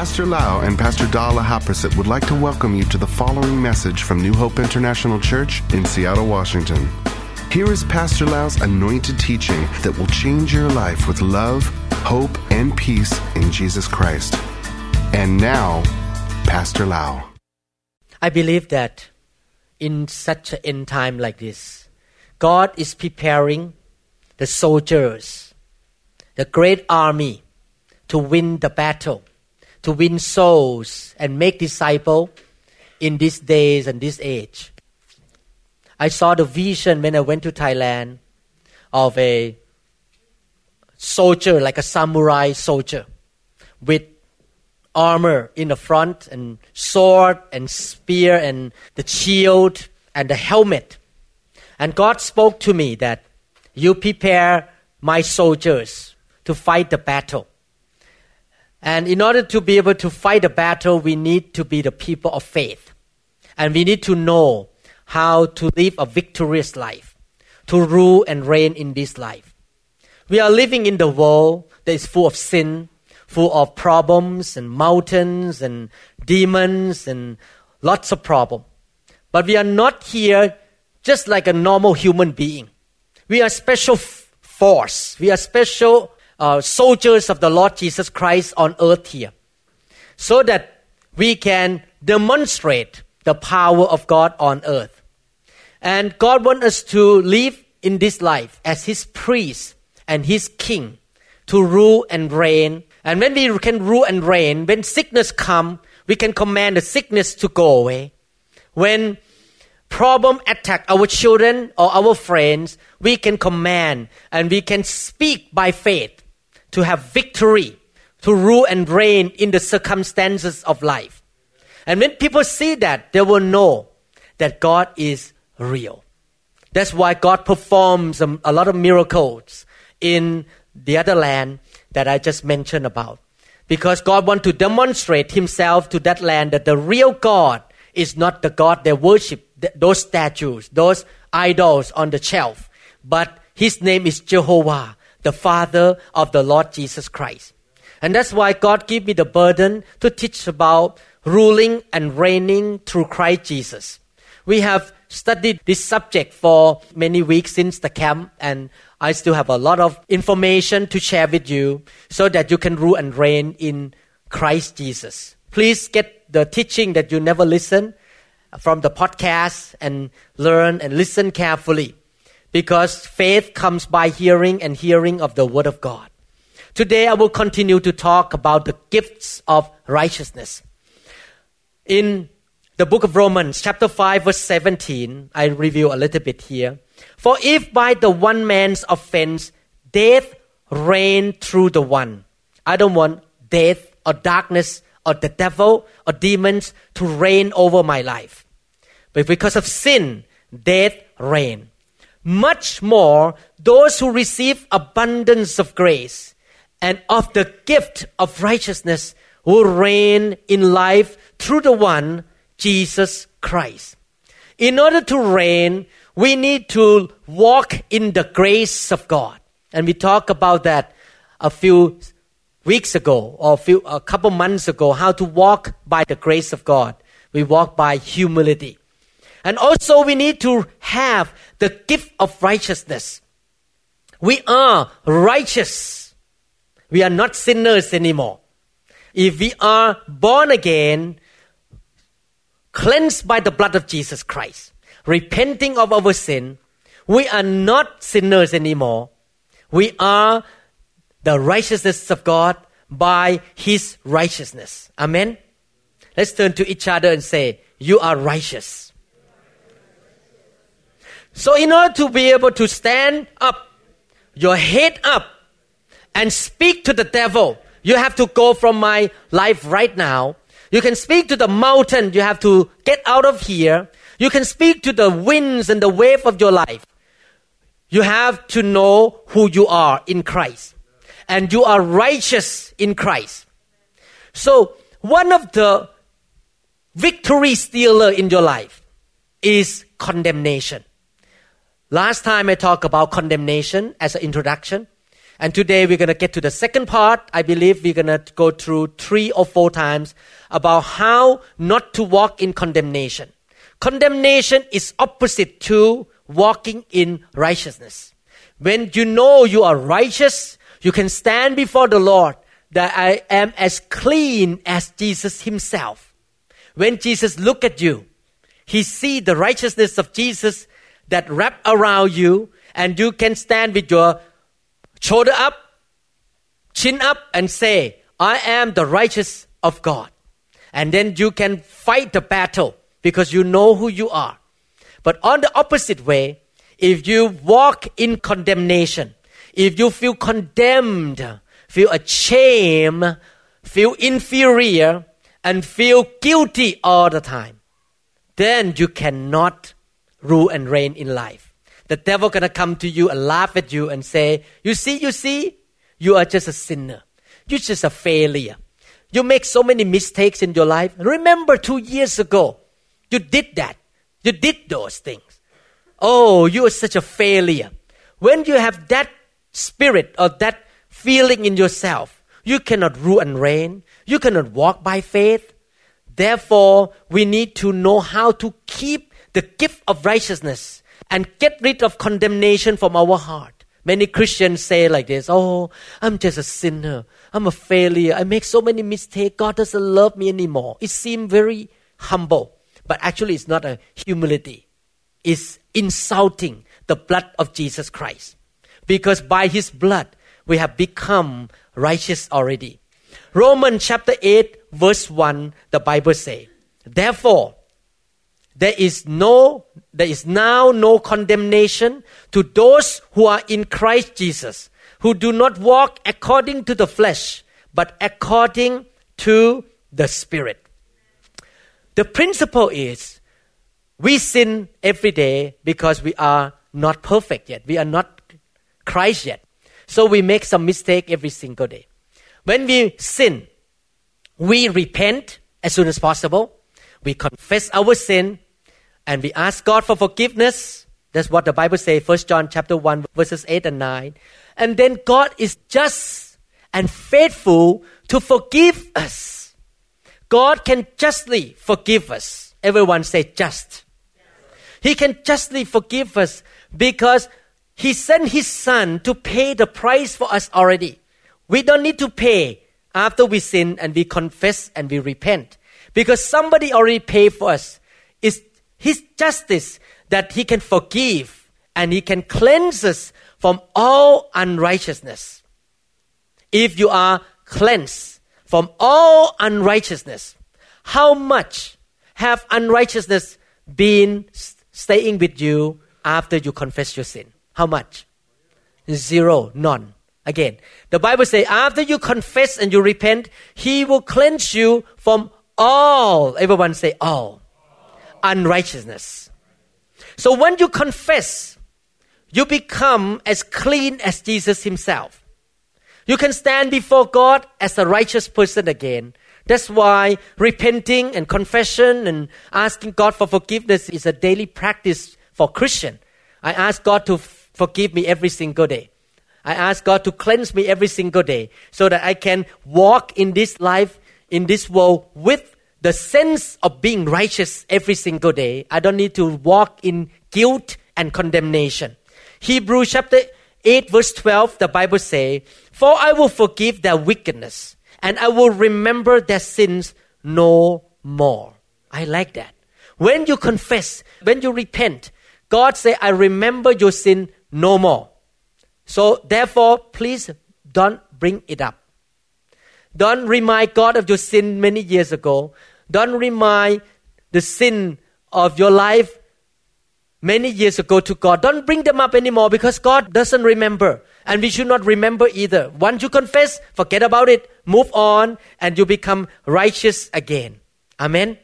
Pastor Lau and Pastor Dala Haprasit would like to welcome you to the following message from New Hope International Church in Seattle, Washington. Here is Pastor Lau's anointed teaching that will change your life with love, hope, and peace in Jesus Christ. And now, Pastor Lau. I believe that in such an end time like this, God is preparing the soldiers, the great army, to win the battle, to win souls and make disciples in these days and this age. I saw the vision when I went to Thailand of a soldier, like a samurai soldier, with armor in the front and sword and spear and the shield and the helmet. And God spoke to me that you prepare my soldiers to fight the battle. And in order to be able to fight the battle, we need to be the people of faith. And we need to know how to live a victorious life, to rule and reign in this life. We are living in the world that is full of sin, full of problems and mountains and demons and lots of problems. But we are not here just like a normal human being. We are special force. We are special uh, soldiers of the Lord Jesus Christ on earth here. So that we can demonstrate the power of God on earth. And God wants us to live in this life as His priest and His king to rule and reign and when we can rule and reign, when sickness come, we can command the sickness to go away. When problem attack our children or our friends, we can command and we can speak by faith to have victory, to rule and reign in the circumstances of life. And when people see that, they will know that God is real. That's why God performs a lot of miracles in the other land that I just mentioned about. Because God wants to demonstrate Himself to that land that the real God is not the God they worship, those statues, those idols on the shelf, but His name is Jehovah, the Father of the Lord Jesus Christ. And that's why God gave me the burden to teach about ruling and reigning through Christ Jesus. We have studied this subject for many weeks since the camp, and I still have a lot of information to share with you so that you can rule and reign in Christ Jesus. Please get the teaching that you never listen from the podcast and learn and listen carefully because faith comes by hearing and hearing of the Word of God. Today I will continue to talk about the gifts of righteousness. In the book of Romans, chapter 5, verse 17, I review a little bit here. For if by the one man's offense death reigned through the one, I don't want death or darkness or the devil or demons to reign over my life. But because of sin, death reigned. Much more, those who receive abundance of grace and of the gift of righteousness will reign in life through the one, Jesus Christ. In order to reign, we need to walk in the grace of God. And we talked about that a few weeks ago or a, few, a couple months ago, how to walk by the grace of God. We walk by humility. And also we need to have the gift of righteousness. We are righteous. We are not sinners anymore. If we are born again, cleansed by the blood of Jesus Christ, repenting of our sin, we are not sinners anymore. We are the righteousness of God by His righteousness. Amen. Let's turn to each other and say, You are righteous. So, in order to be able to stand up, your head up, and speak to the devil, you have to go from my life right now. You can speak to the mountain, you have to get out of here. You can speak to the winds and the wave of your life. You have to know who you are in Christ. And you are righteous in Christ. So, one of the victory stealer in your life is condemnation. Last time I talked about condemnation as an introduction. And today we're going to get to the second part. I believe we're going to go through three or four times about how not to walk in condemnation. Condemnation is opposite to walking in righteousness. When you know you are righteous, you can stand before the Lord that I am as clean as Jesus himself. When Jesus look at you, he see the righteousness of Jesus that wrap around you and you can stand with your shoulder up, chin up and say, I am the righteous of God. And then you can fight the battle because you know who you are. But on the opposite way, if you walk in condemnation, if you feel condemned, feel ashamed, feel inferior, and feel guilty all the time, then you cannot rule and reign in life. The devil gonna come to you and laugh at you and say, "You see, you see, you are just a sinner. You're just a failure. You make so many mistakes in your life. Remember, two years ago, you did that. You did those things. Oh, you are such a failure. When you have that spirit or that feeling in yourself, you cannot rule and reign. You cannot walk by faith. Therefore, we need to know how to keep the gift of righteousness and get rid of condemnation from our heart. Many Christians say like this, Oh, I'm just a sinner. I'm a failure. I make so many mistakes. God doesn't love me anymore. It seems very humble, but actually it's not a humility. It's insulting the blood of Jesus Christ. Because by his blood, we have become righteous already. Romans chapter 8 verse 1, the Bible say, Therefore, there is no there is now no condemnation to those who are in Christ Jesus who do not walk according to the flesh but according to the spirit. The principle is we sin every day because we are not perfect yet. We are not Christ yet. So we make some mistake every single day. When we sin we repent as soon as possible. We confess our sin and we ask God for forgiveness. That's what the Bible says, First John chapter 1, verses 8 and 9. And then God is just and faithful to forgive us. God can justly forgive us. Everyone say just. He can justly forgive us because He sent His Son to pay the price for us already. We don't need to pay after we sin and we confess and we repent because somebody already paid for us. His justice that He can forgive and He can cleanse us from all unrighteousness. If you are cleansed from all unrighteousness, how much have unrighteousness been staying with you after you confess your sin? How much? Zero, none. Again, the Bible says after you confess and you repent, He will cleanse you from all. Everyone say all unrighteousness. So when you confess, you become as clean as Jesus himself. You can stand before God as a righteous person again. That's why repenting and confession and asking God for forgiveness is a daily practice for Christian. I ask God to forgive me every single day. I ask God to cleanse me every single day so that I can walk in this life, in this world with the sense of being righteous every single day. I don't need to walk in guilt and condemnation. Hebrews chapter 8 verse 12, the Bible say, For I will forgive their wickedness and I will remember their sins no more. I like that. When you confess, when you repent, God say, I remember your sin no more. So therefore, please don't bring it up. Don't remind God of your sin many years ago. Don't remind the sin of your life many years ago to God. Don't bring them up anymore because God doesn't remember. And we should not remember either. Once you confess, forget about it, move on, and you become righteous again. Amen.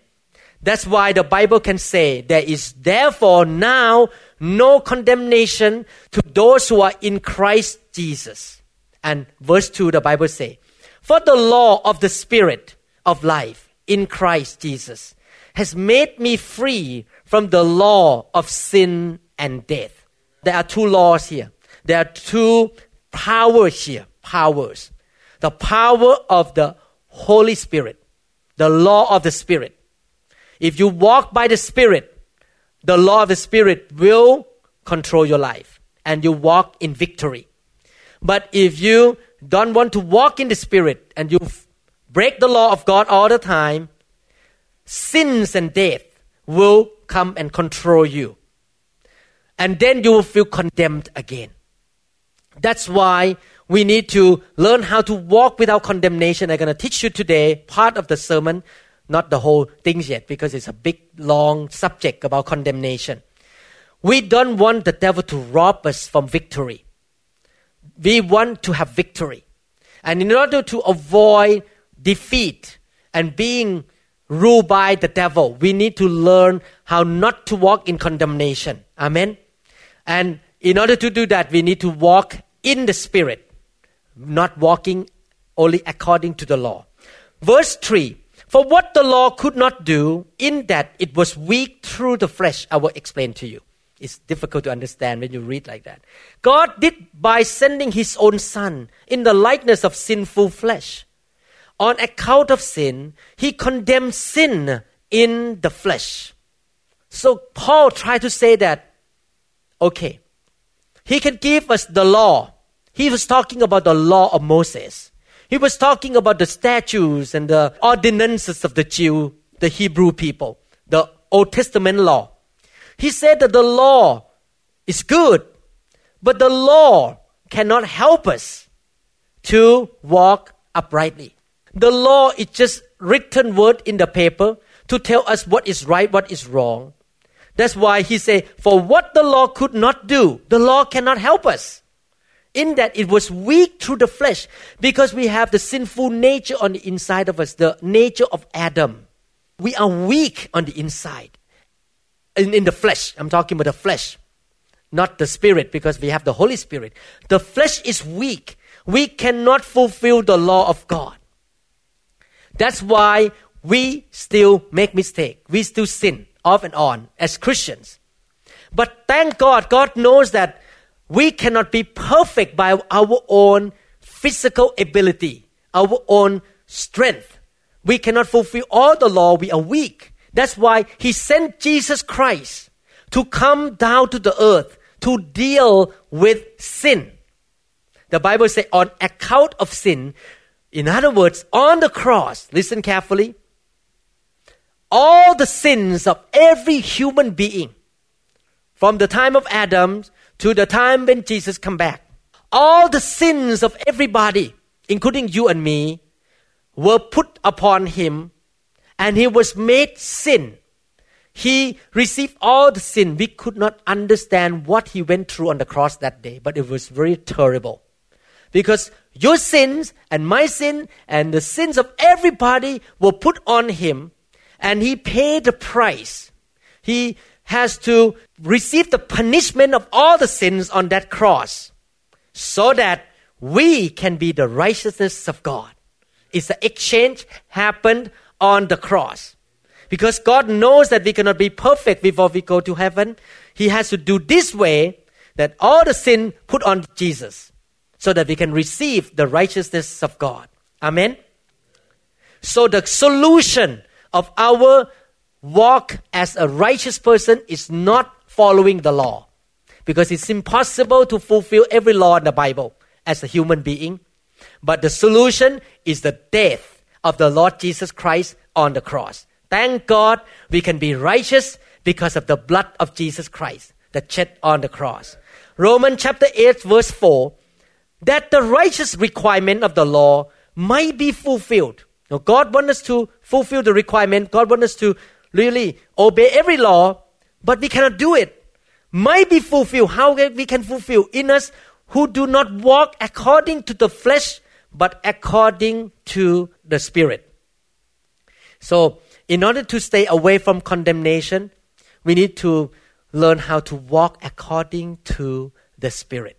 That's why the Bible can say there is therefore now no condemnation to those who are in Christ Jesus. And verse 2, the Bible say, For the law of the Spirit of life in Christ Jesus has made me free from the law of sin and death. There are two laws here. There are two powers here, powers. The power of the Holy Spirit, the law of the Spirit. If you walk by the Spirit, the law of the Spirit will control your life and you walk in victory. But if you don't want to walk in the Spirit and you break the law of God all the time, sins and death will come and control you. And then you will feel condemned again. That's why we need to learn how to walk without condemnation. I'm going to teach you today part of the sermon, not the whole things yet, because it's a big, long subject about condemnation. We don't want the devil to rob us from victory. We want to have victory. And in order to avoid defeat and being ruled by the devil, we need to learn how not to walk in condemnation. Amen. And in order to do that, we need to walk in the Spirit, not walking only according to the law. Verse 3 For what the law could not do, in that it was weak through the flesh, I will explain to you. It's difficult to understand when you read like that. God did by sending His own Son in the likeness of sinful flesh. On account of sin, He condemned sin in the flesh. So Paul tried to say that, okay, He can give us the law. He was talking about the law of Moses. He was talking about the statutes and the ordinances of the Jew, the Hebrew people, the Old Testament law. He said that the law is good, but the law cannot help us to walk uprightly. The law is just written word in the paper to tell us what is right, what is wrong. That's why he said, for what the law could not do, the law cannot help us. In that it was weak through the flesh because we have the sinful nature on the inside of us, the nature of Adam. We are weak on the inside in, in the flesh. I'm talking about the flesh, not the spirit, because we have the Holy Spirit. The flesh is weak. We cannot fulfill the law of God. That's why we still make mistake. We still sin off and on as Christians. But thank God, God knows that we cannot be perfect by our own physical ability, our own strength. We cannot fulfill all the law. We are weak. That's why he sent Jesus Christ to come down to the earth to deal with sin. The Bible says, on account of sin, in other words, on the cross, listen carefully, all the sins of every human being, from the time of Adam to the time when Jesus come back, all the sins of everybody, including you and me, were put upon him and he was made sin. He received all the sin. We could not understand what he went through on the cross that day, but it was very terrible. Because your sins and my sin and the sins of everybody were put on him, and he paid the price. He has to receive the punishment of all the sins on that cross so that we can be the righteousness of God. It's the exchange happened on the cross. Because God knows that we cannot be perfect before we go to heaven. He has to do this way that all the sin put on Jesus so that we can receive the righteousness of God. Amen. So the solution of our walk as a righteous person is not following the law because it's impossible to fulfill every law in the Bible as a human being. But the solution is the death of the Lord Jesus Christ on the cross. Thank God we can be righteous because of the blood of Jesus Christ that shed on the cross. Romans chapter 8 verse 4 that the righteous requirement of the law might be fulfilled. Now God wants us to fulfill the requirement. God wants us to really obey every law, but we cannot do it. Might be fulfilled. How we can fulfill in us who do not walk according to the flesh, but according to the Spirit. So, in order to stay away from condemnation, we need to learn how to walk according to the Spirit.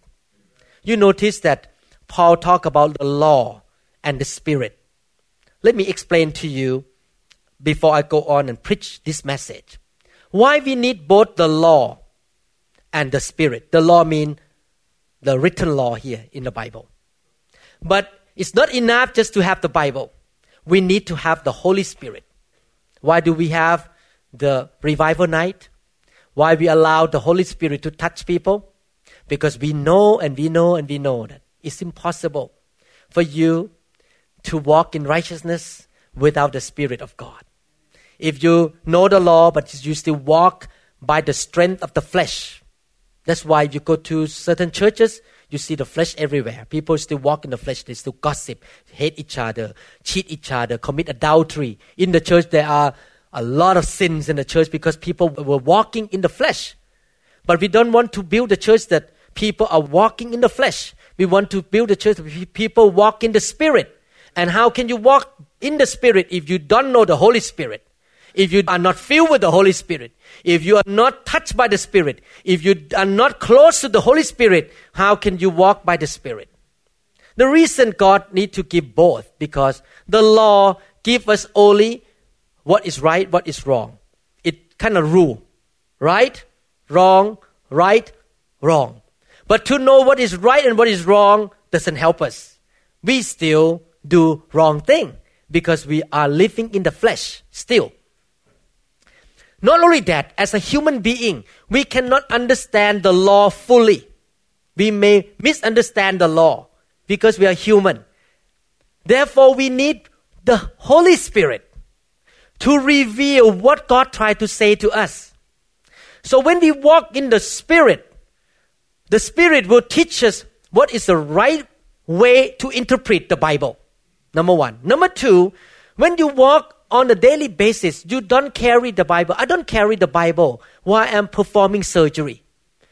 You notice that Paul talked about the law and the Spirit. Let me explain to you before I go on and preach this message. Why we need both the law and the Spirit. The law means the written law here in the Bible. But it's not enough just to have the Bible. We need to have the Holy Spirit. Why do we have the revival night? Why we allow the Holy Spirit to touch people? Because we know and we know and we know that it's impossible for you to walk in righteousness without the Spirit of God. If you know the law, but you still walk by the strength of the flesh, that's why you go to certain churches, you see the flesh everywhere. People still walk in the flesh, they still gossip, hate each other, cheat each other, commit adultery. In the church, there are a lot of sins in the church because people were walking in the flesh. But we don't want to build a church that people are walking in the flesh. We want to build a church that people walk in the spirit. And how can you walk in the spirit if you don't know the Holy Spirit? if you are not filled with the Holy Spirit, if you are not touched by the Spirit, if you are not close to the Holy Spirit, how can you walk by the Spirit? The reason God need to give both because the law give us only what is right, what is wrong. It kind of rule, right, wrong, right, wrong. But to know what is right and what is wrong doesn't help us. We still do wrong thing because we are living in the flesh still. Not only that, as a human being, we cannot understand the law fully. We may misunderstand the law because we are human. Therefore, we need the Holy Spirit to reveal what God tried to say to us. So when we walk in the Spirit, the Spirit will teach us what is the right way to interpret the Bible. Number one. Number two, when you walk on a daily basis, you don't carry the Bible. I don't carry the Bible while I'm performing surgery.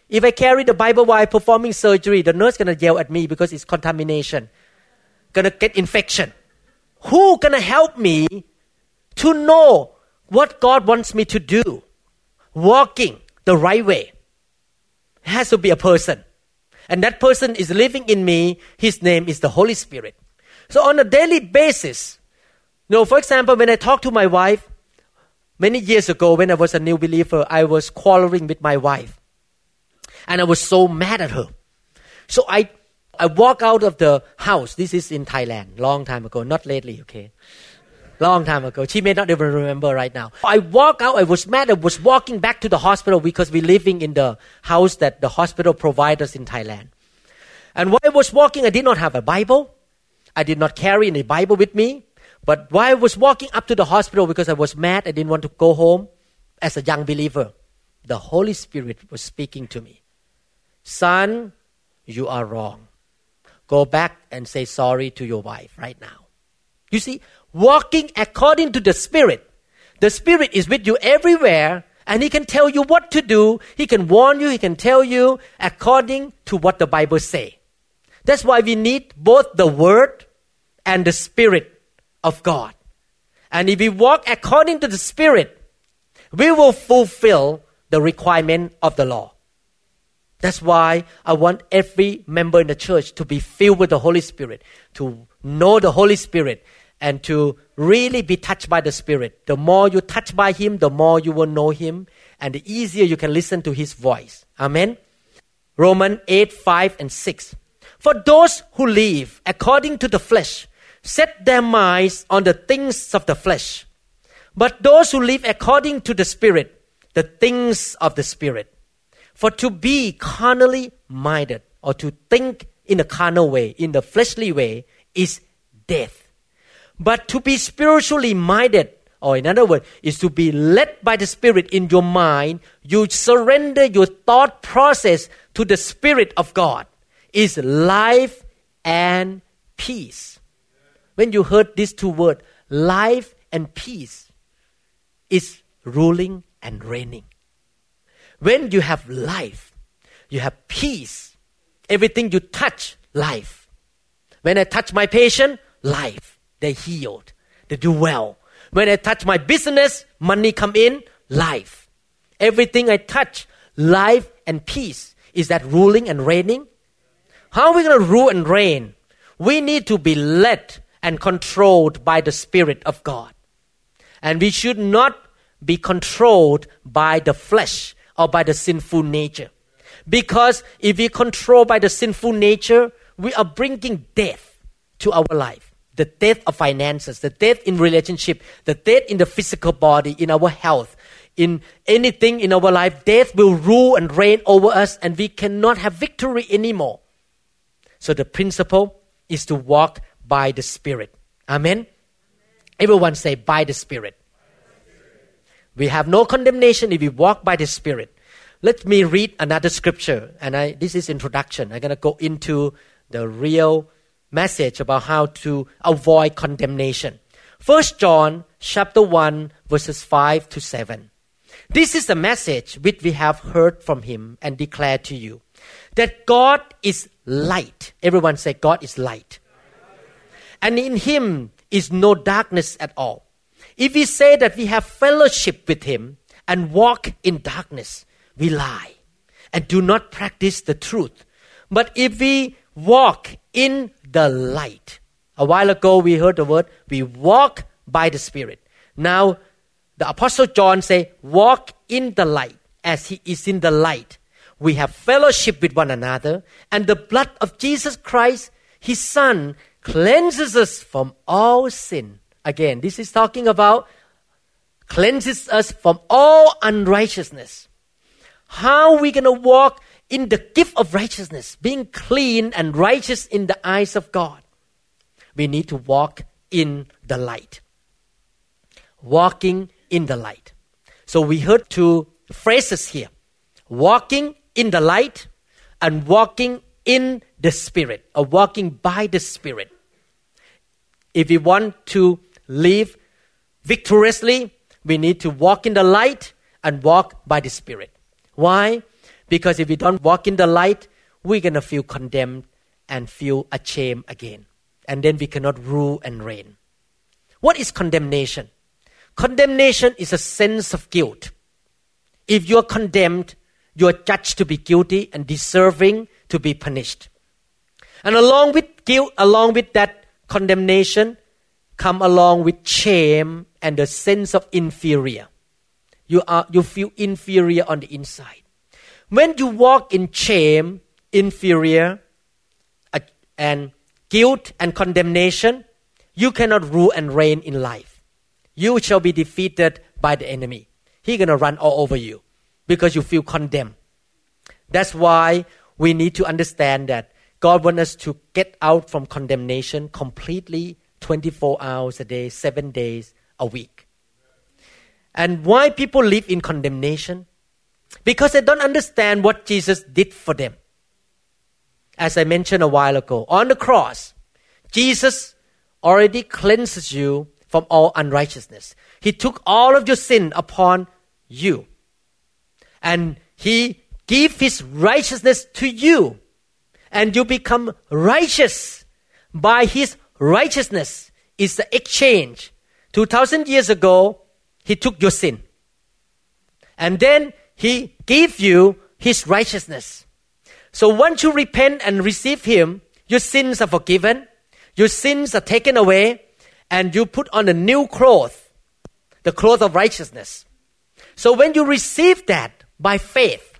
If I carry the Bible while performing surgery, the nurse gonna yell at me because it's contamination. Gonna get infection. Who gonna help me to know what God wants me to do? Walking the right way. Has to be a person. And that person is living in me. His name is the Holy Spirit. So on a daily basis, you know, for example, when I talk to my wife, many years ago when I was a new believer, I was quarreling with my wife. And I was so mad at her. So I, I walk out of the house. This is in Thailand, long time ago, not lately, okay? Long time ago. She may not even remember right now. I walk out, I was mad, I was walking back to the hospital because we're living in the house that the hospital provides us in Thailand. And while I was walking, I did not have a Bible. I did not carry any Bible with me. But while I was walking up to the hospital because I was mad, I didn't want to go home as a young believer, the Holy Spirit was speaking to me. Son, you are wrong. Go back and say sorry to your wife right now. You see, walking according to the Spirit. The Spirit is with you everywhere and He can tell you what to do. He can warn you. He can tell you according to what the Bible say. That's why we need both the Word and the Spirit of God. And if we walk according to the Spirit, we will fulfill the requirement of the law. That's why I want every member in the church to be filled with the Holy Spirit, to know the Holy Spirit, and to really be touched by the Spirit. The more you touch by Him, the more you will know Him, and the easier you can listen to His voice. Amen. Romans 8, 5, and 6. For those who live according to the flesh set their minds on the things of the flesh. But those who live according to the Spirit, the things of the Spirit. For to be carnally minded or to think in a carnal way, in the fleshly way, is death. But to be spiritually minded, or in other words, is to be led by the Spirit in your mind, you surrender your thought process to the Spirit of God, is life and peace when you heard these two words, life and peace is ruling and reigning. When you have life, you have peace. Everything you touch, life. When I touch my patient, life. They healed. They do well. When I touch my business, money come in, life. Everything I touch, life and peace. Is that ruling and reigning? How are we going to rule and reign? We need to be led and controlled by the Spirit of God. And we should not be controlled by the flesh or by the sinful nature. Because if we control by the sinful nature, we are bringing death to our life. The death of finances, the death in relationship, the death in the physical body, in our health, in anything in our life, death will rule and reign over us and we cannot have victory anymore. So the principle is to walk by the Spirit. Amen. Everyone say, by the Spirit. We have no condemnation if we walk by the Spirit. Let me read another scripture, and I, this is introduction. I'm gonna go into the real message about how to avoid condemnation. First John chapter one verses five to seven. This is the message which we have heard from him and declared to you, that God is light. Everyone say God is light, and in Him is no darkness at all. If we say that we have fellowship with Him and walk in darkness, we lie and do not practice the truth. But if we walk in the light, a while ago we heard the word, we walk by the Spirit. Now, the Apostle John say, walk in the light as he is in the light. We have fellowship with one another, and the blood of Jesus Christ, his Son, cleanses us from all sin. Again, this is talking about cleanses us from all unrighteousness. How are we going to walk in the gift of righteousness, being clean and righteous in the eyes of God? We need to walk in the light. Walking in the light. So we heard two phrases here walking in the light and walking in the Spirit, or walking by the Spirit. If we want to live victoriously, we need to walk in the light and walk by the Spirit. Why? Because if we don't walk in the light, we're going to feel condemned and feel ashamed again. And then we cannot rule and reign. What is condemnation? Condemnation is a sense of guilt. If you are condemned, you are judged to be guilty and deserving to be punished. And along with guilt, along with that condemnation, come along with shame and the sense of inferior. You, are, you feel inferior on the inside. When you walk in shame, inferior, uh, and guilt and condemnation, you cannot rule and reign in life. You shall be defeated by the enemy. He's gonna run all over you because you feel condemned. That's why we need to understand that God wants us to get out from condemnation completely 24 hours a day, seven days a week. And why people live in condemnation? Because they don't understand what Jesus did for them. As I mentioned a while ago, on the cross, Jesus already cleanses you from all unrighteousness. He took all of your sin upon you. And He gave His righteousness to you. And you become righteous by His righteousness is the exchange. 2000 years ago, he took your sin. And then he gave you his righteousness. So once you repent and receive him, your sins are forgiven, your sins are taken away, and you put on a new cloth, the cloth of righteousness. So when you receive that by faith,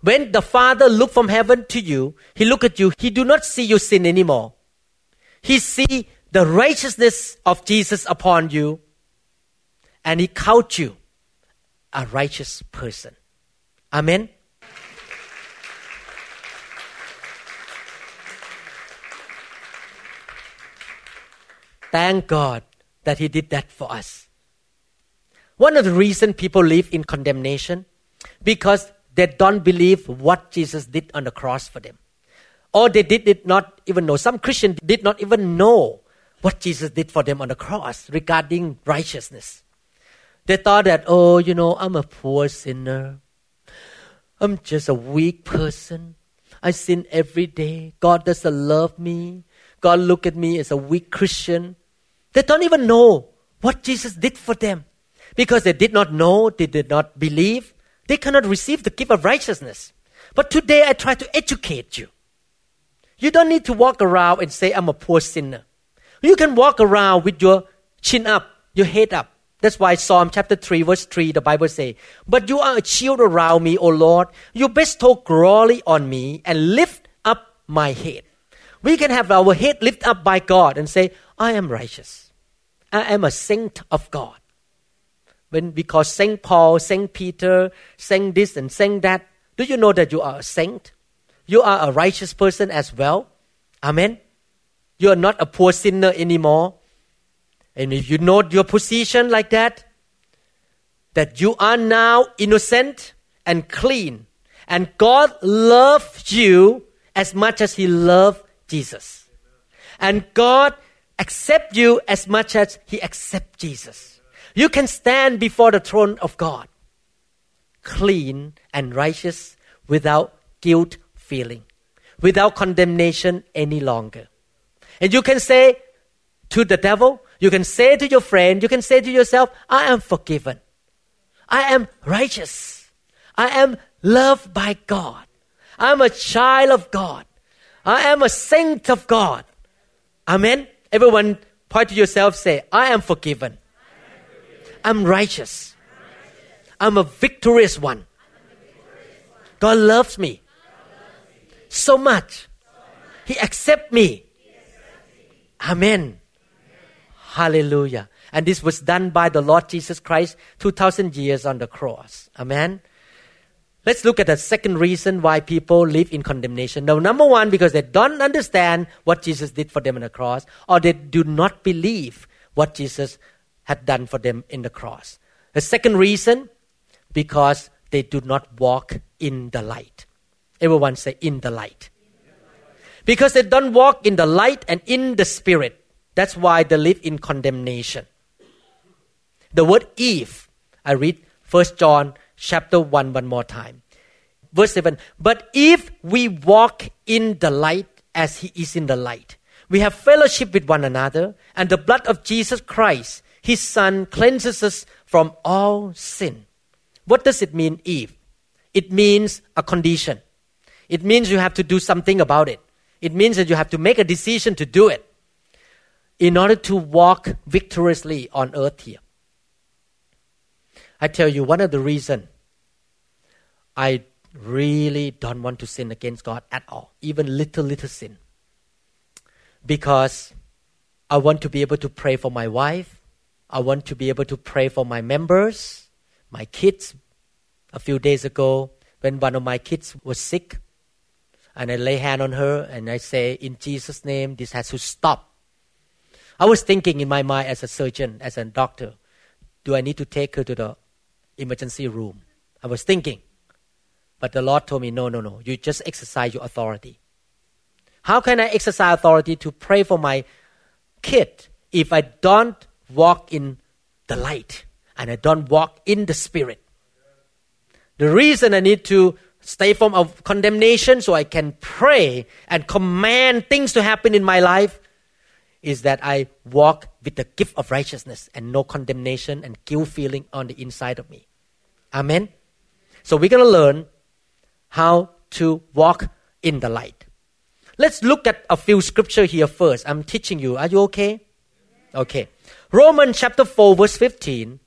when the Father look from heaven to you, He look at you, He do not see your sin anymore. He see the righteousness of Jesus upon you and he count you a righteous person. Amen. Thank God that He did that for us. One of the reasons people live in condemnation because they don't believe what Jesus did on the cross for them or they did not even know. Some Christians did not even know what Jesus did for them on the cross regarding righteousness. They thought that, oh, you know, I'm a poor sinner. I'm just a weak person. I sin every day. God doesn't love me. God look at me as a weak Christian. They don't even know what Jesus did for them. Because they did not know, they did not believe, they cannot receive the gift of righteousness. But today I try to educate you. You don't need to walk around and say, I'm a poor sinner. You can walk around with your chin up, your head up, That's why Psalm chapter 3 verse 3 the Bible say, But you are a shield around me, O Lord. You bestow glory on me and lift up my head. We can have our head lifted up by God and say, I am righteous. I am a saint of God. When because Saint Paul, Saint Peter, Saint this and Saint that, do you know that you are a saint? You are a righteous person as well. Amen. You are not a poor sinner anymore. And if you know your position like that, that you are now innocent and clean, and God loves you as much as He loved Jesus, and God accepts you as much as He accepts Jesus. You can stand before the throne of God, clean and righteous, without guilt feeling, without condemnation any longer. And you can say to the devil, you can say to your friend, you can say to yourself, I am forgiven. I am righteous. I am loved by God. I'm a child of God. I am a saint of God. Amen. Everyone point to yourself, say, I am forgiven. I'm righteous. I'm a victorious one. God loves me so much. He accepts me. Amen. Hallelujah. And this was done by the Lord Jesus Christ 2000 years on the cross. Amen. Let's look at the second reason why people live in condemnation. Now, number one, because they don't understand what Jesus did for them on the cross, or they do not believe what Jesus had done for them in the cross. The second reason, because they do not walk in the light. Everyone say, in the light. Because they don't walk in the light and in the spirit. That's why they live in condemnation. The word if, I read 1 John chapter 1 one more time. Verse 7 But if we walk in the light as he is in the light, we have fellowship with one another, and the blood of Jesus Christ, his son, cleanses us from all sin. What does it mean, if? It means a condition. It means you have to do something about it. It means that you have to make a decision to do it in order to walk victoriously on earth here. I tell you, one of the reasons I really don't want to sin against God at all, even little, little sin. Because I want to be able to pray for my wife. I want to be able to pray for my members, my kids. A few days ago, when one of my kids was sick, and I lay hand on her and I say, In Jesus' name, this has to stop. I was thinking in my mind as a surgeon, as a doctor, do I need to take her to the emergency room? I was thinking. But the Lord told me, no, no, no. You just exercise your authority. How can I exercise authority to pray for my kid if I don't walk in the light and I don't walk in the spirit? The reason I need to stay from of condemnation so I can pray and command things to happen in my life is that I walk with the gift of righteousness and no condemnation and guilt feeling on the inside of me. Amen. So we're going to learn how to walk in the light. Let's look at a few scripture here first. I'm teaching you. Are you okay? Okay. Romans chapter 4 verse 15.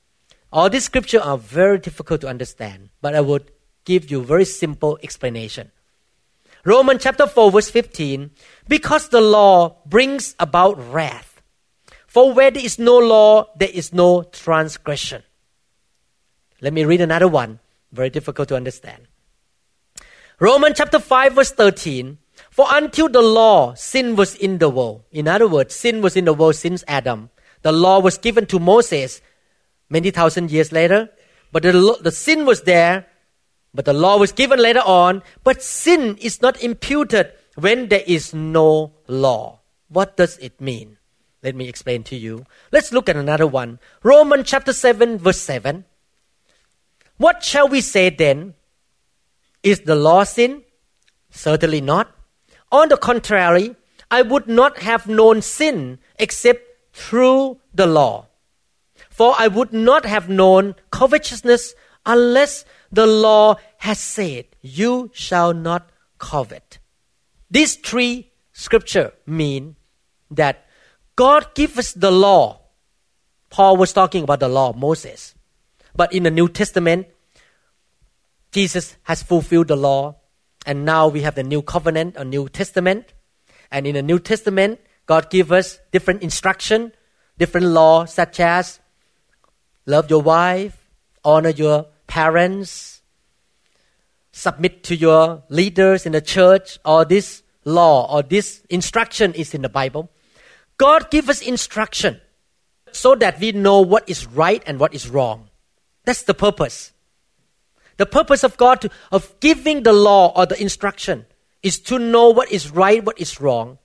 All these scripture are very difficult to understand, but I would give you very simple explanation. Romans chapter 4 verse 15, because the law brings about wrath. For where there is no law, there is no transgression. Let me read another one, very difficult to understand. Romans chapter 5 verse 13, for until the law, sin was in the world. In other words, sin was in the world since Adam. The law was given to Moses many thousand years later, but the, the sin was there but the law was given later on, but sin is not imputed when there is no law. What does it mean? Let me explain to you. Let's look at another one. Romans chapter 7, verse 7. What shall we say then? Is the law sin? Certainly not. On the contrary, I would not have known sin except through the law. For I would not have known covetousness unless the law has said, You shall not covet. These three scripture mean that God gives us the law. Paul was talking about the law of Moses. But in the New Testament, Jesus has fulfilled the law, and now we have the new covenant, a new testament. And in the New Testament, God gives us different instruction, different law, such as love your wife, honor your parents, submit to your leaders in the church. or this law or this instruction is in the Bible. God gives us instruction so that we know what is right and what is wrong. That's the purpose. The purpose of God to, of giving the law or the instruction is to know what is right, what is wrong.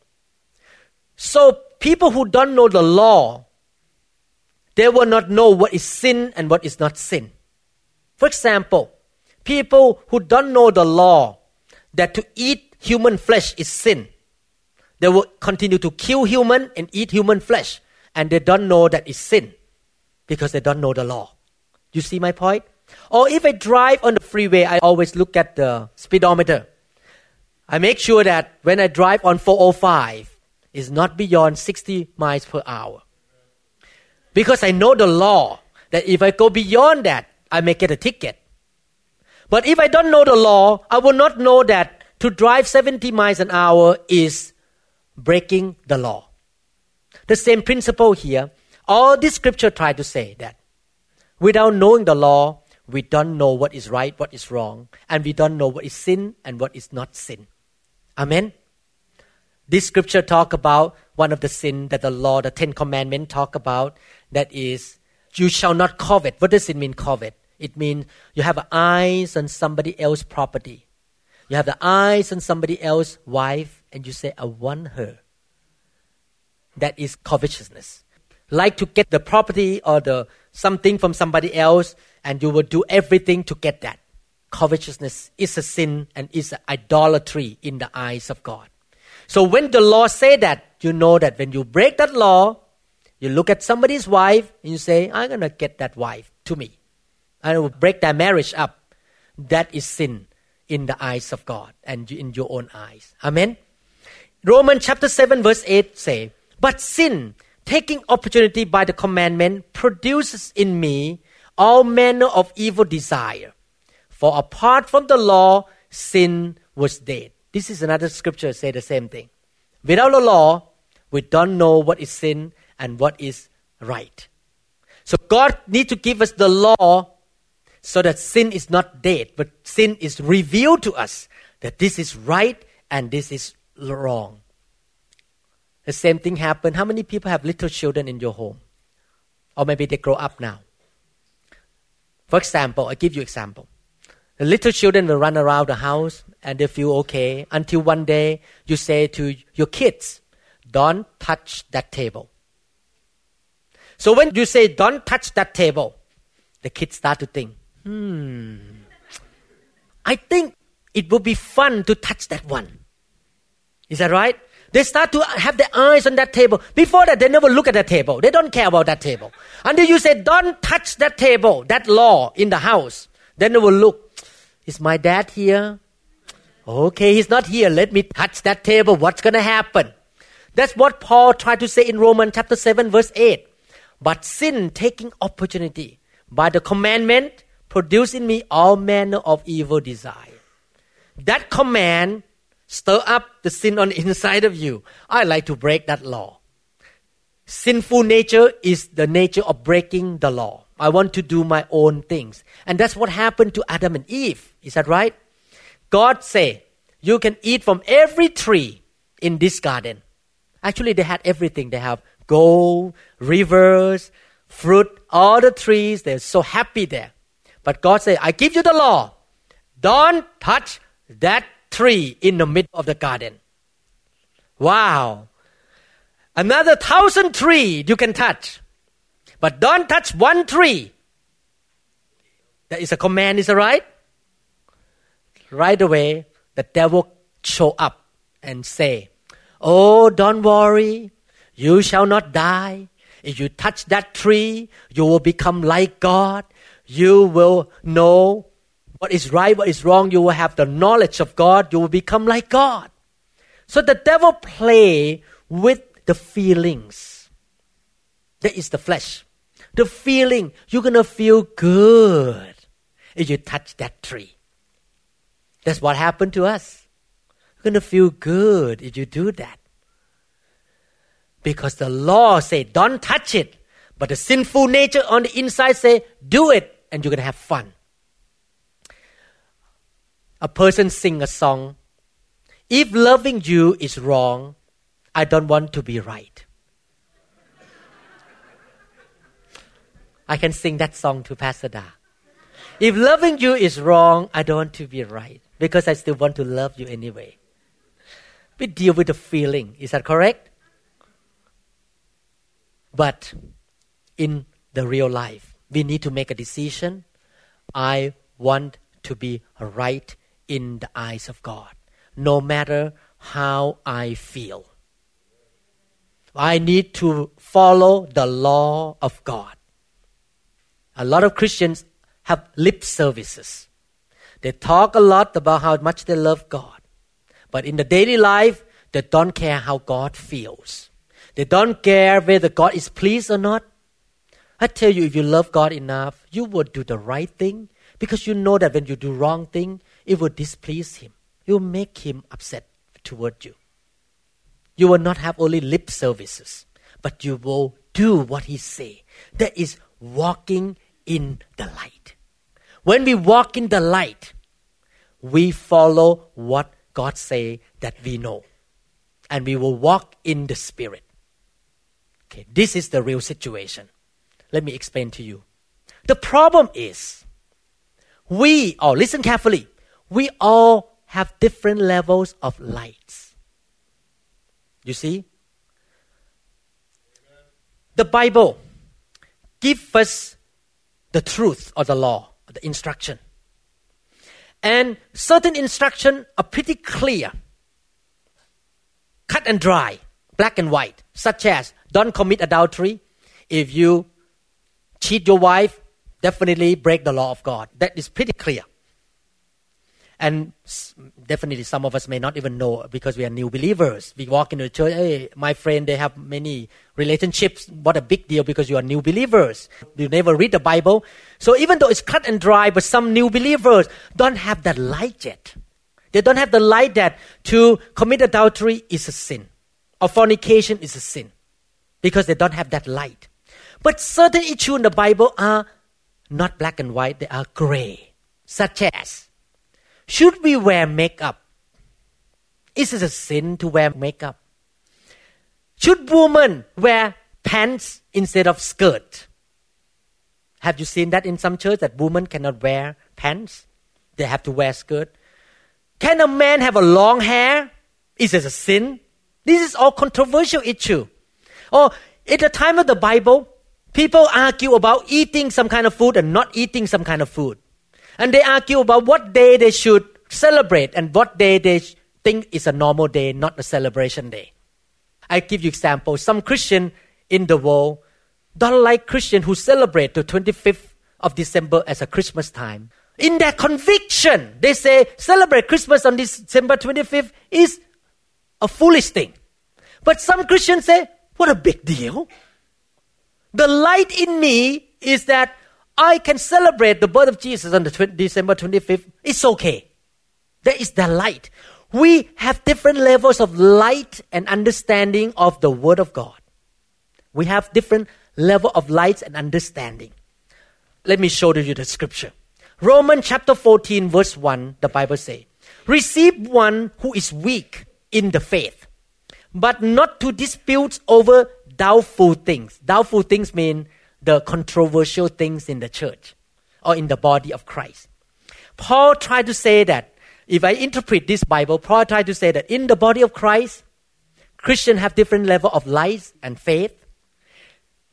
So people who don't know the law, they will not know what is sin and what is not sin. For example, people who don't know the law that to eat human flesh is sin, they will continue to kill human and eat human flesh, and they don't know that it's sin because they don't know the law. You see my point? Or if I drive on the freeway, I always look at the speedometer. I make sure that when I drive on 405, it's not beyond 60 miles per hour. Because I know the law that if I go beyond that, I may get a ticket. But if I don't know the law, I will not know that to drive 70 miles an hour is breaking the law. The same principle here. All this scripture try to say that without knowing the law, we don't know what is right, what is wrong, and we don't know what is sin and what is not sin. Amen. This scripture talk about one of the sin that the law, the Ten Commandments talk about. That is, you shall not covet. What does it mean, covet? It means you have eyes on somebody else's property. You have the eyes on somebody else's wife, and you say, I want her. That is covetousness. Like to get the property or the something from somebody else, and you will do everything to get that. Covetousness is a sin and is an idolatry in the eyes of God. So when the law say that, you know that when you break that law, you look at somebody's wife and you say, I'm gonna get that wife to me. I will break that marriage up. That is sin in the eyes of God and in your own eyes. Amen. Romans chapter 7 verse 8 say, But sin, taking opportunity by the commandment, produces in me all manner of evil desire. For apart from the law, sin was dead. This is another scripture say the same thing. Without the law, we don't know what is sin and what is right. So God needs to give us the law so that sin is not dead, but sin is revealed to us that this is right and this is wrong. The same thing happened. How many people have little children in your home? Or maybe they grow up now. For example, I give you example. The little children will run around the house and they feel okay until one day you say to your kids, don't touch that table. So when you say don't touch that table, the kids start to think, hmm, I think it would be fun to touch that one. Is that right? They start to have their eyes on that table. Before that, they never look at that table. They don't care about that table. Until you say, don't touch that table, that law in the house. Then they will look. Is my dad here? Okay, he's not here. Let me touch that table. What's going to happen? That's what Paul tried to say in Romans chapter 7 verse 8. But sin taking opportunity by the commandment produce in me all manner of evil desire. That command stir up the sin on the inside of you. I like to break that law. Sinful nature is the nature of breaking the law. I want to do my own things. And that's what happened to Adam and Eve. Is that right? God say, you can eat from every tree in this garden. Actually, they had everything. They have gold, rivers, fruit, all the trees. They're so happy there. But God said, I give you the law. Don't touch that tree in the middle of the garden. Wow. Another thousand tree you can touch. But don't touch one tree. That is a command, is that right? Right away, the devil show up and say, Oh, don't worry. You shall not die. If you touch that tree, you will become like God. You will know what is right, what is wrong, you will have the knowledge of God, you will become like God. So the devil play with the feelings. That is the flesh. the feeling, you're gonna feel good if you touch that tree. That's what happened to us. You're gonna feel good if you do that. Because the law say don't touch it. But the sinful nature on the inside say do it and you're gonna have fun. A person sing a song. If loving you is wrong, I don't want to be right. I can sing that song to Pastor Da. If loving you is wrong, I don't want to be right because I still want to love you anyway. We deal with the feeling. Is that correct? But in the real life, we need to make a decision. I want to be right in the eyes of God, no matter how I feel. I need to follow the law of God. A lot of Christians have lip services. They talk a lot about how much they love God. But in the daily life, they don't care how God feels. They don't care whether God is pleased or not. I tell you, if you love God enough, you will do the right thing because you know that when you do wrong thing, it will displease Him. It will make Him upset toward you. You will not have only lip services, but you will do what He say. That is walking in the light. When we walk in the light, we follow what God say that we know. And we will walk in the Spirit. Okay, this is the real situation. Let me explain to you. The problem is, we, oh, listen carefully, we all have different levels of lights. You see? The Bible gives us the truth of the law, the instruction. And certain instruction are pretty clear, cut and dry, black and white, such as don't commit adultery. If you cheat your wife, definitely break the law of God. That is pretty clear. And definitely some of us may not even know because we are new believers. We walk into the church, hey, my friend, they have many relationships. What a big deal because you are new believers. You never read the Bible. So even though it's cut and dry, but some new believers don't have that light yet. They don't have the light that to commit adultery is a sin or fornication is a sin because they don't have that light. But certain issues in the Bible are not black and white, they are gray, such as should we wear makeup? Is it a sin to wear makeup? Should women wear pants instead of skirt? Have you seen that in some church that women cannot wear pants? They have to wear skirt. Can a man have a long hair? Is it a sin? This is all controversial issue. Or at the time of the Bible, people argue about eating some kind of food and not eating some kind of food and they argue about what day they should celebrate and what day they think is a normal day, not a celebration day. I give you example. Some Christian in the world don't like Christian who celebrate the 25th of December as a Christmas time. In their conviction, they say celebrate Christmas on December 25th is a foolish thing. But some Christians say, what a big deal. The light in me is that I can celebrate the birth of Jesus on the 20, December 25th. It's okay. There is the light. We have different levels of light and understanding of the Word of God. We have different level of light and understanding. Let me show you the scripture. Romans chapter 14 verse 1, the Bible says, Receive one who is weak in the faith, but not to dispute over doubtful things. Doubtful things mean the controversial things in the church or in the body of Christ. Paul tried to say that, if I interpret this Bible, Paul tried to say that in the body of Christ, Christians have different level of life and faith.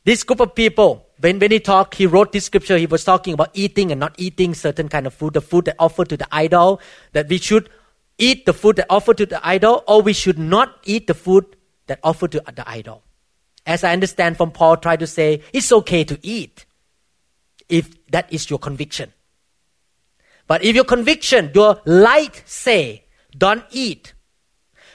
This group of people, when, when he talked, he wrote this scripture, he was talking about eating and not eating certain kind of food, the food that offered to the idol, that we should eat the food that offered to the idol, or we should not eat the food that offered to the idol as I understand from Paul, try to say it's okay to eat if that is your conviction. But if your conviction, your light say, don't eat.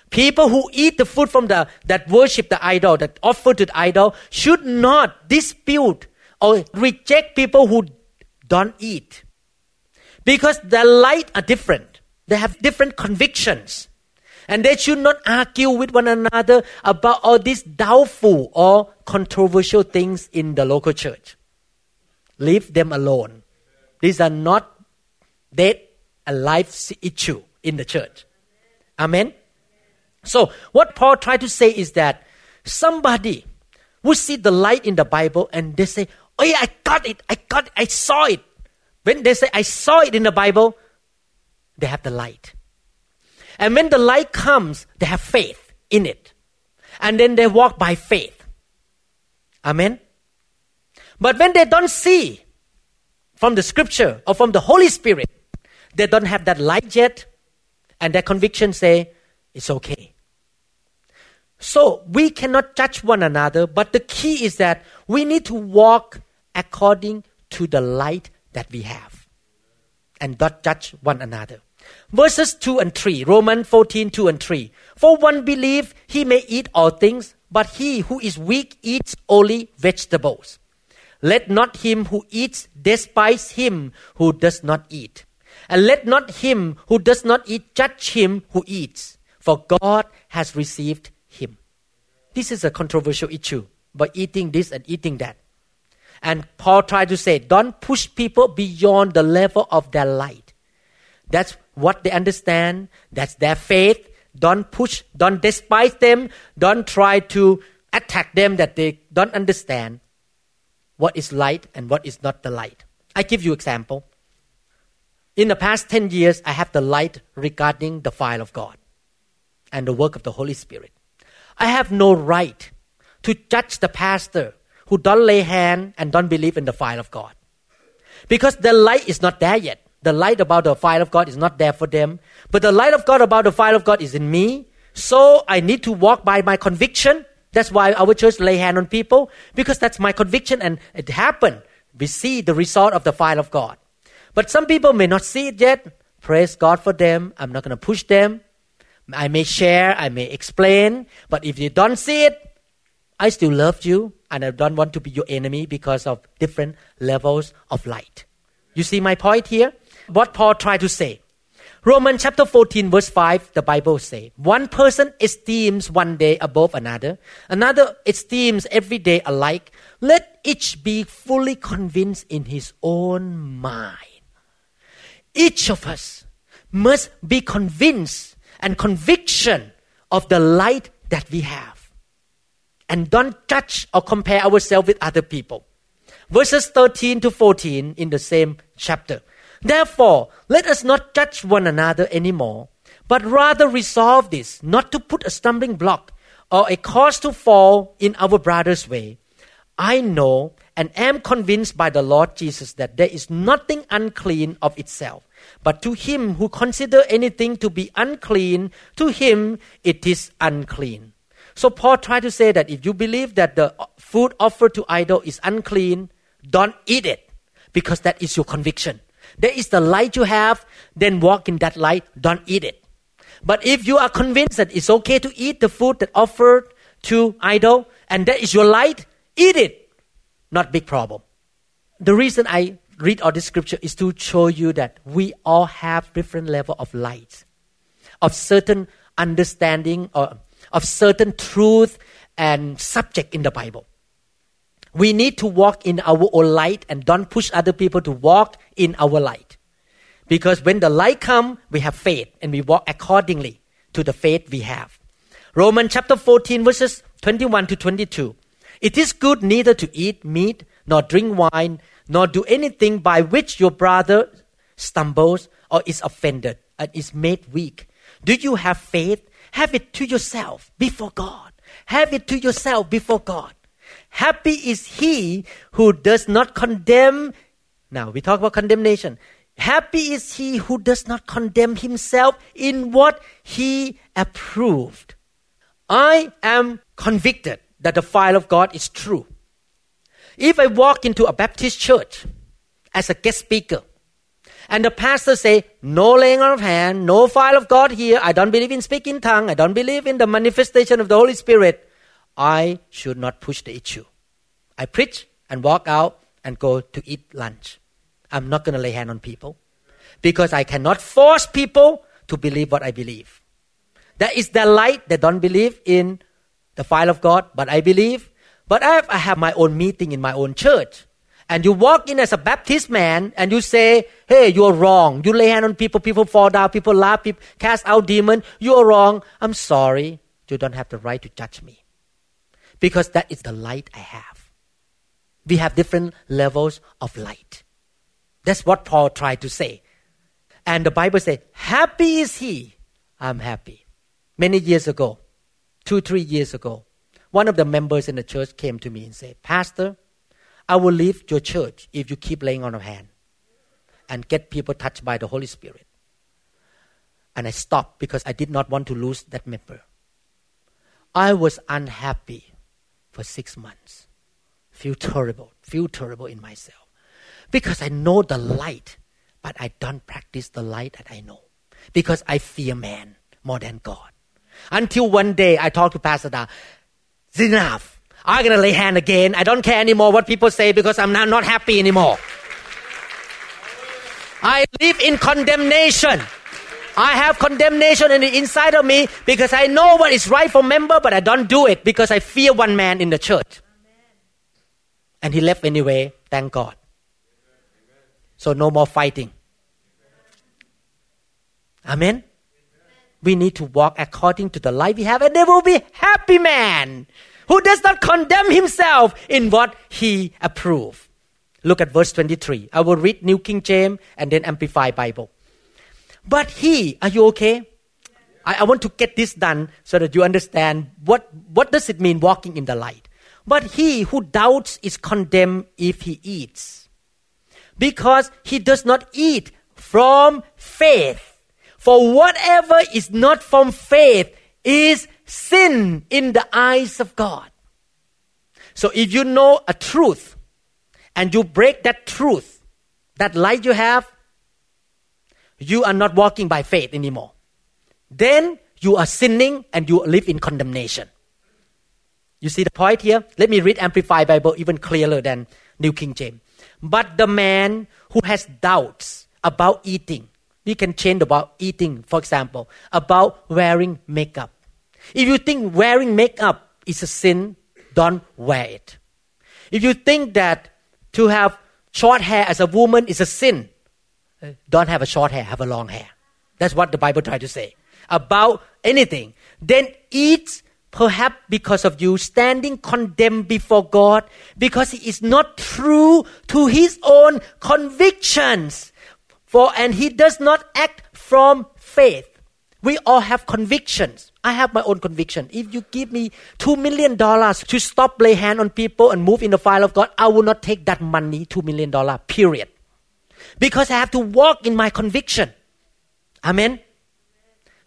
People who eat the food from the that worship the idol, that offer to the idol, should not dispute or reject people who don't eat. Because their light are different. They have different convictions. And they should not argue with one another about all these doubtful or controversial things in the local church. Leave them alone. These are not dead a life issue in the church. Amen. So what Paul tried to say is that somebody who see the light in the Bible and they say, "Oh yeah, I got it, I got it, I saw it." When they say, "I saw it in the Bible," they have the light. And when the light comes, they have faith in it. And then they walk by faith. Amen. But when they don't see from the scripture or from the Holy Spirit, they don't have that light yet, and their conviction say, it's okay. So we cannot judge one another, but the key is that we need to walk according to the light that we have and not judge one another. Verses 2 and 3, Romans 14, 2 and 3. For one believe he may eat all things, but he who is weak eats only vegetables. Let not him who eats despise him who does not eat. And let not him who does not eat judge him who eats, for God has received him. This is a controversial issue by eating this and eating that. And Paul tried to say, don't push people beyond the level of their light. That's what they understand. That's their faith. Don't push, don't despise them. Don't try to attack them that they don't understand what is light and what is not the light. I give you example. In the past 10 years, I have the light regarding the file of God and the work of the Holy Spirit. I have no right to judge the pastor who don't lay hand and don't believe in the file of God. Because the light is not there yet. The light about the file of God is not there for them. But the light of God about the file of God is in me. So I need to walk by my conviction. That's why our church lay hand on people because that's my conviction and it happened. We see the result of the file of God. But some people may not see it yet. Praise God for them. I'm not going to push them. I may share, I may explain, but if you don't see it, I still love you and I don't want to be your enemy because of different levels of light. You see my point here? What Paul tried to say. Romans chapter 14 verse 5, the Bible say, one person esteems one day above another, another esteems every day alike. Let each be fully convinced in his own mind. Each of us must be convinced and conviction of the light that we have. And don't judge or compare ourselves with other people. Verses 13 to 14 in the same chapter. Therefore, let us not judge one another anymore, but rather resolve this, not to put a stumbling block or a cause to fall in our brother's way. I know and am convinced by the Lord Jesus that there is nothing unclean of itself. But to him who consider anything to be unclean, to him it is unclean. So Paul tried to say that if you believe that the food offered to idol is unclean, don't eat it because that is your conviction. There is the light you have, then walk in that light, don't eat it. But if you are convinced that it's okay to eat the food that offered to idol and that is your light, eat it not big problem. The reason I read all this scripture is to show you that we all have different level of light, of certain understanding or of certain truth and subject in the Bible. We need to walk in our own light and don't push other people to walk in our light. Because when the light come, we have faith and we walk accordingly to the faith we have. Romans chapter 14 verses 21 to 22. It is good neither to eat meat, nor drink wine, nor do anything by which your brother stumbles or is offended and is made weak. Do you have faith? Have it to yourself before God. Have it to yourself before God. Happy is he who does not condemn. Now we talk about condemnation. Happy is he who does not condemn himself in what he approved. I am convicted that the file of God is true. If I walk into a Baptist church as a guest speaker, and the pastor say, no laying on of hand, no file of God here, I don't believe in speaking tongue, I don't believe in the manifestation of the Holy Spirit, I should not push the issue. I preach and walk out and go to eat lunch. I'm not going to lay hand on people because I cannot force people to believe what I believe. That is the light that don't believe in the file of God, but I believe. But I have, I have my own meeting in my own church. And you walk in as a Baptist man and you say, hey, you're wrong. You lay hand on people, people fall down, people laugh, people cast out demon. You're wrong. I'm sorry. You don't have the right to judge me. Because that is the light I have. We have different levels of light. That's what Paul tried to say. And the Bible says, happy is he. I'm happy. Many years ago, two, three years ago, one of the members in the church came to me and said, Pastor, I will leave your church if you keep laying on of hand and get people touched by the Holy Spirit. And I stopped because I did not want to lose that member. I was unhappy for six months. Feel terrible, feel terrible in myself. Because I know the light, but I don't practice the light that I know. Because I fear man more than God. Until one day I talked to Pastor Da, it's enough. I'm gonna lay hand again. I don't care anymore what people say because I'm now not happy anymore. I live in condemnation. I have condemnation in the inside of me because I know what is right for member, but I don't do it because I fear one man in the church. And he left anyway, thank God. So no more fighting. Amen. We need to walk according to the life we have, and there will be happy man who does not condemn himself in what he approve. Look at verse 23. I will read New King James and then Amplify Bible. But he, are you okay? I, I want to get this done so that you understand what, what does it mean walking in the light. But he who doubts is condemned if he eats, because he does not eat from faith. For whatever is not from faith is sin in the eyes of God. So if you know a truth and you break that truth, that light you have, you are not walking by faith anymore. Then you are sinning and you live in condemnation. You see the point here? Let me read Amplified Bible even clearer than New King James. But the man who has doubts about eating, we can change about eating, for example, about wearing makeup. If you think wearing makeup is a sin, don't wear it. If you think that to have short hair as a woman is a sin, don't have a short hair, have a long hair. That's what the Bible tries to say. About anything. Then eat perhaps because of you standing condemned before God because he is not true to his own convictions. For and he does not act from faith. We all have convictions. I have my own conviction. If you give me two million dollars to stop lay hand on people and move in the file of God, I will not take that money, two million dollar, period. Because I have to walk in my conviction. Amen.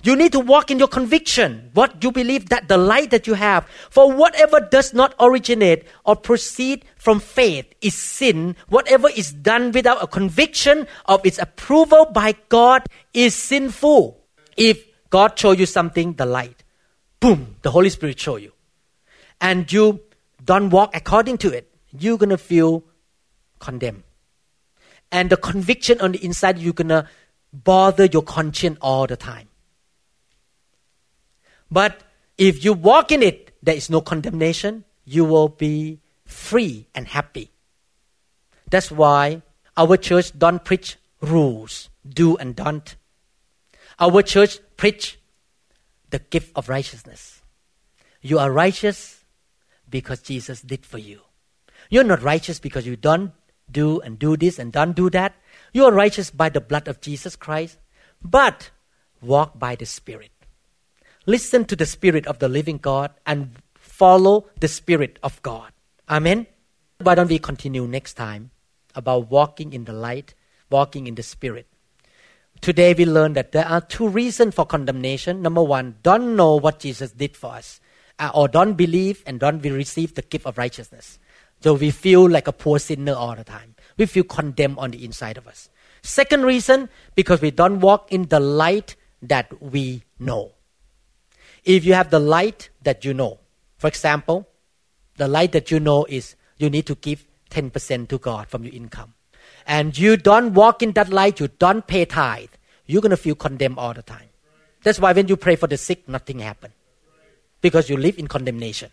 You need to walk in your conviction, what you believe that the light that you have. For whatever does not originate or proceed from faith is sin. Whatever is done without a conviction of its approval by God is sinful. If God show you something, the light, boom, the Holy Spirit show you. And you don't walk according to it, you're gonna feel condemned and the conviction on the inside you're gonna bother your conscience all the time. But if you walk in it there is no condemnation you will be free and happy. That's why our church don't preach rules do and don't. Our church preach the gift of righteousness. You are righteous because jesus did for you. You're not righteous because you don't do and do this and don't do that. You are righteous by the blood of Jesus Christ, but walk by the Spirit. Listen to the Spirit of the living God and follow the Spirit of God. Amen. Why don't we continue next time about walking in the light, walking in the Spirit? Today we learned that there are two reasons for condemnation. Number one, don't know what Jesus did for us, uh, or don't believe and don't receive the gift of righteousness. So we feel like a poor sinner all the time. We feel condemned on the inside of us. Second reason, because we don't walk in the light that we know. If you have the light that you know, for example, the light that you know is you need to give 10% to God from your income, and you don't walk in that light, you don't pay tithe, you're going to feel condemned all the time. That's why when you pray for the sick, nothing happens. Because you live in condemnation.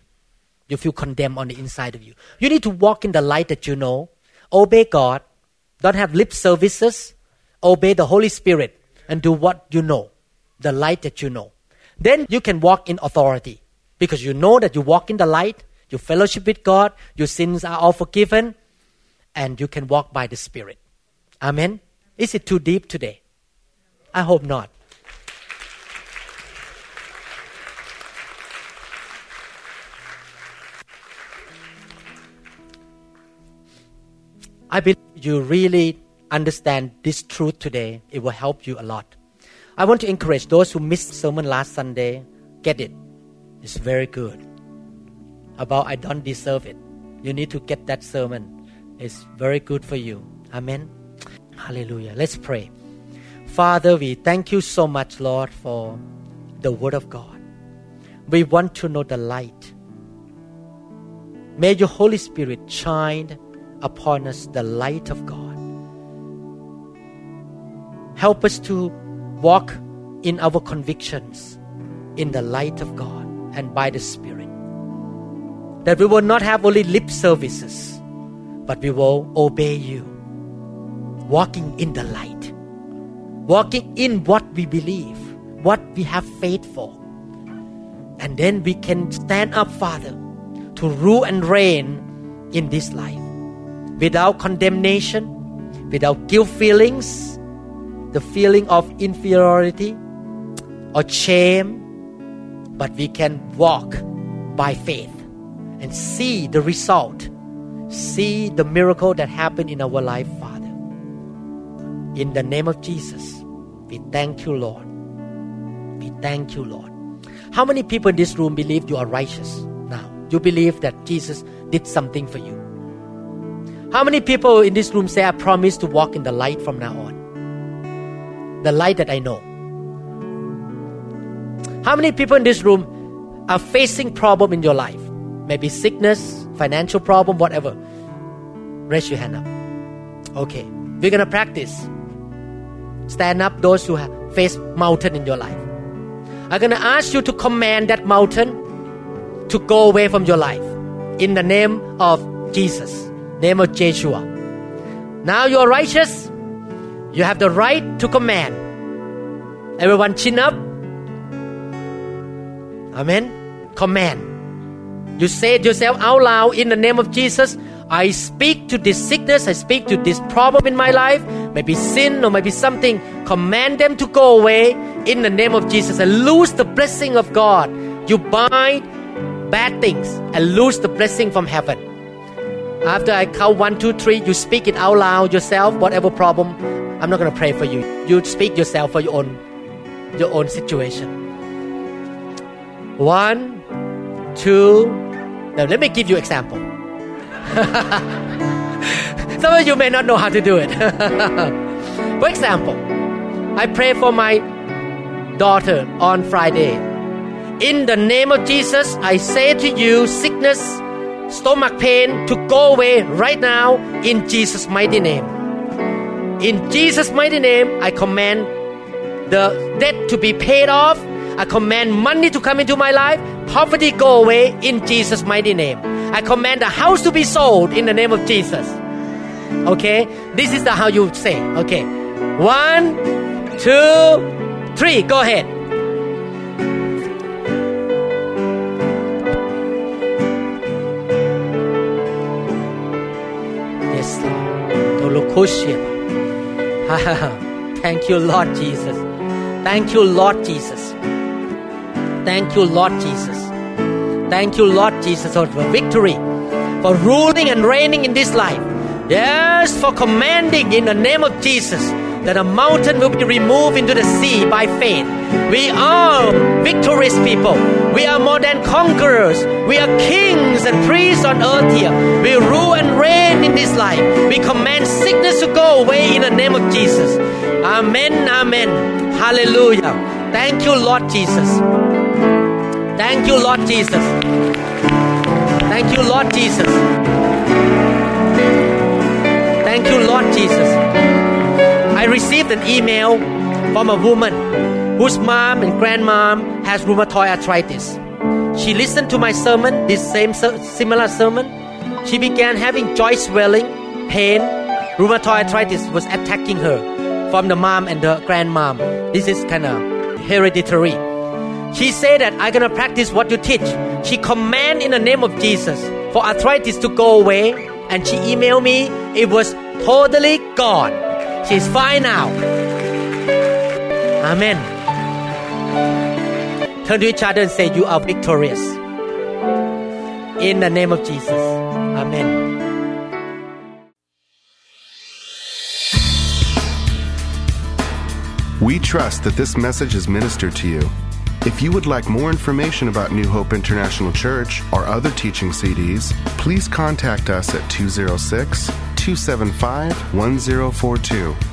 You feel condemned on the inside of you. You need to walk in the light that you know. Obey God. Don't have lip services. Obey the Holy Spirit and do what you know. The light that you know. Then you can walk in authority. Because you know that you walk in the light, you fellowship with God, your sins are all forgiven, and you can walk by the Spirit. Amen. Is it too deep today? I hope not. I believe you really understand this truth today. It will help you a lot. I want to encourage those who missed sermon last Sunday. Get it. It's very good. About I don't deserve it. You need to get that sermon. It's very good for you. Amen. Hallelujah. Let's pray. Father, we thank you so much, Lord, for the Word of God. We want to know the light. May your Holy Spirit shine upon us the light of God. Help us to walk in our convictions in the light of God and by the Spirit. That we will not have only lip services, but we will obey you, walking in the light, walking in what we believe, what we have faith for. And then we can stand up, Father, to rule and reign in this life without condemnation, without guilt feelings, the feeling of inferiority or shame, but we can walk by faith and see the result, see the miracle that happened in our life, Father. In the name of Jesus, we thank you, Lord. We thank you, Lord. How many people in this room believe you are righteous now? You believe that Jesus did something for you. How many people in this room say, I promise to walk in the light from now on? The light that I know. How many people in this room are facing problem in your life? Maybe sickness, financial problem, whatever. Raise your hand up. Okay. We're to practice. Stand up those who have faced mountain in your life. I'm to ask you to command that mountain to go away from your life in the name of Jesus name of Joshua. Now you are righteous. You have the right to command. Everyone chin up. Amen. Command. You say it yourself out loud in the name of Jesus. I speak to this sickness, I speak to this problem in my life, maybe sin or maybe something. Command them to go away in the name of Jesus and lose the blessing of God. You bind bad things and lose the blessing from heaven. After I count one, two, three, you speak it out loud yourself, whatever problem. I'm not going to pray for you. You speak yourself for your own, your own situation. One, two. Now let me give you example. Some of you may not know how to do it. for example, I pray for my daughter on Friday. In the name of Jesus, I say to you, sickness, stomach pain to go away right now in Jesus' mighty name. In Jesus' mighty name, I command the debt to be paid off. I command money to come into my life. Poverty go away in Jesus' mighty name. I command the house to be sold in the name of Jesus. Okay? This is the how you say. Okay. One, two, three. Go ahead. Thank you, Lord Jesus. Thank you, Lord Jesus. Thank you, Lord Jesus. Thank you, Lord Jesus, for victory, for ruling and reigning in this life. Yes, for commanding in the name of Jesus that a mountain will be removed into the sea by faith. We are victorious people. We are more than conquerors. We are kings and priests on earth here. We rule and reign in this life. We command sickness to go away in the name of Jesus. Amen. Amen. Hallelujah. Thank you, Lord Jesus. Thank you, Lord Jesus. Thank you, Lord Jesus. Thank you, Lord Jesus. I received an email from a woman whose mom and grandmom has rheumatoid arthritis. She listened to my sermon, this same similar sermon. She began having joint swelling, pain. Rheumatoid arthritis was attacking her from the mom and the grandmom. This is kind of hereditary. She said that I'm gonna practice what you teach. She command in the name of Jesus for arthritis to go away, and she emailed me. It was totally gone. She's fine now. Amen. Turn to each other and say, You are victorious. In the name of Jesus. Amen. We trust that this message is ministered to you. If you would like more information about New Hope International Church or other teaching CDs, please contact us at 206 275 1042.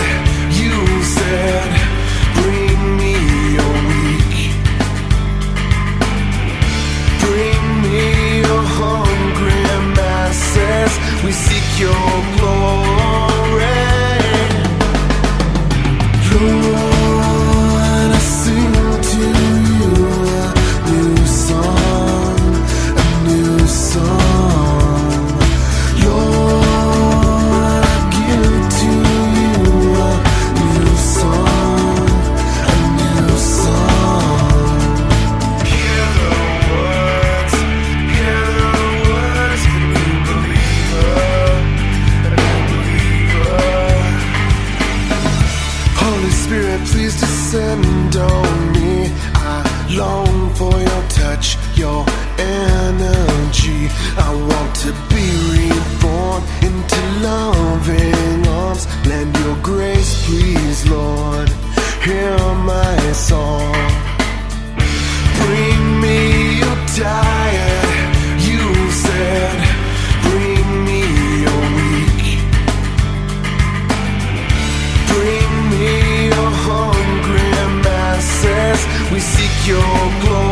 We seek your glory. Lord, hear my song. Bring me your you said. Bring me your weak. Bring me your hungry masses. We seek your glory.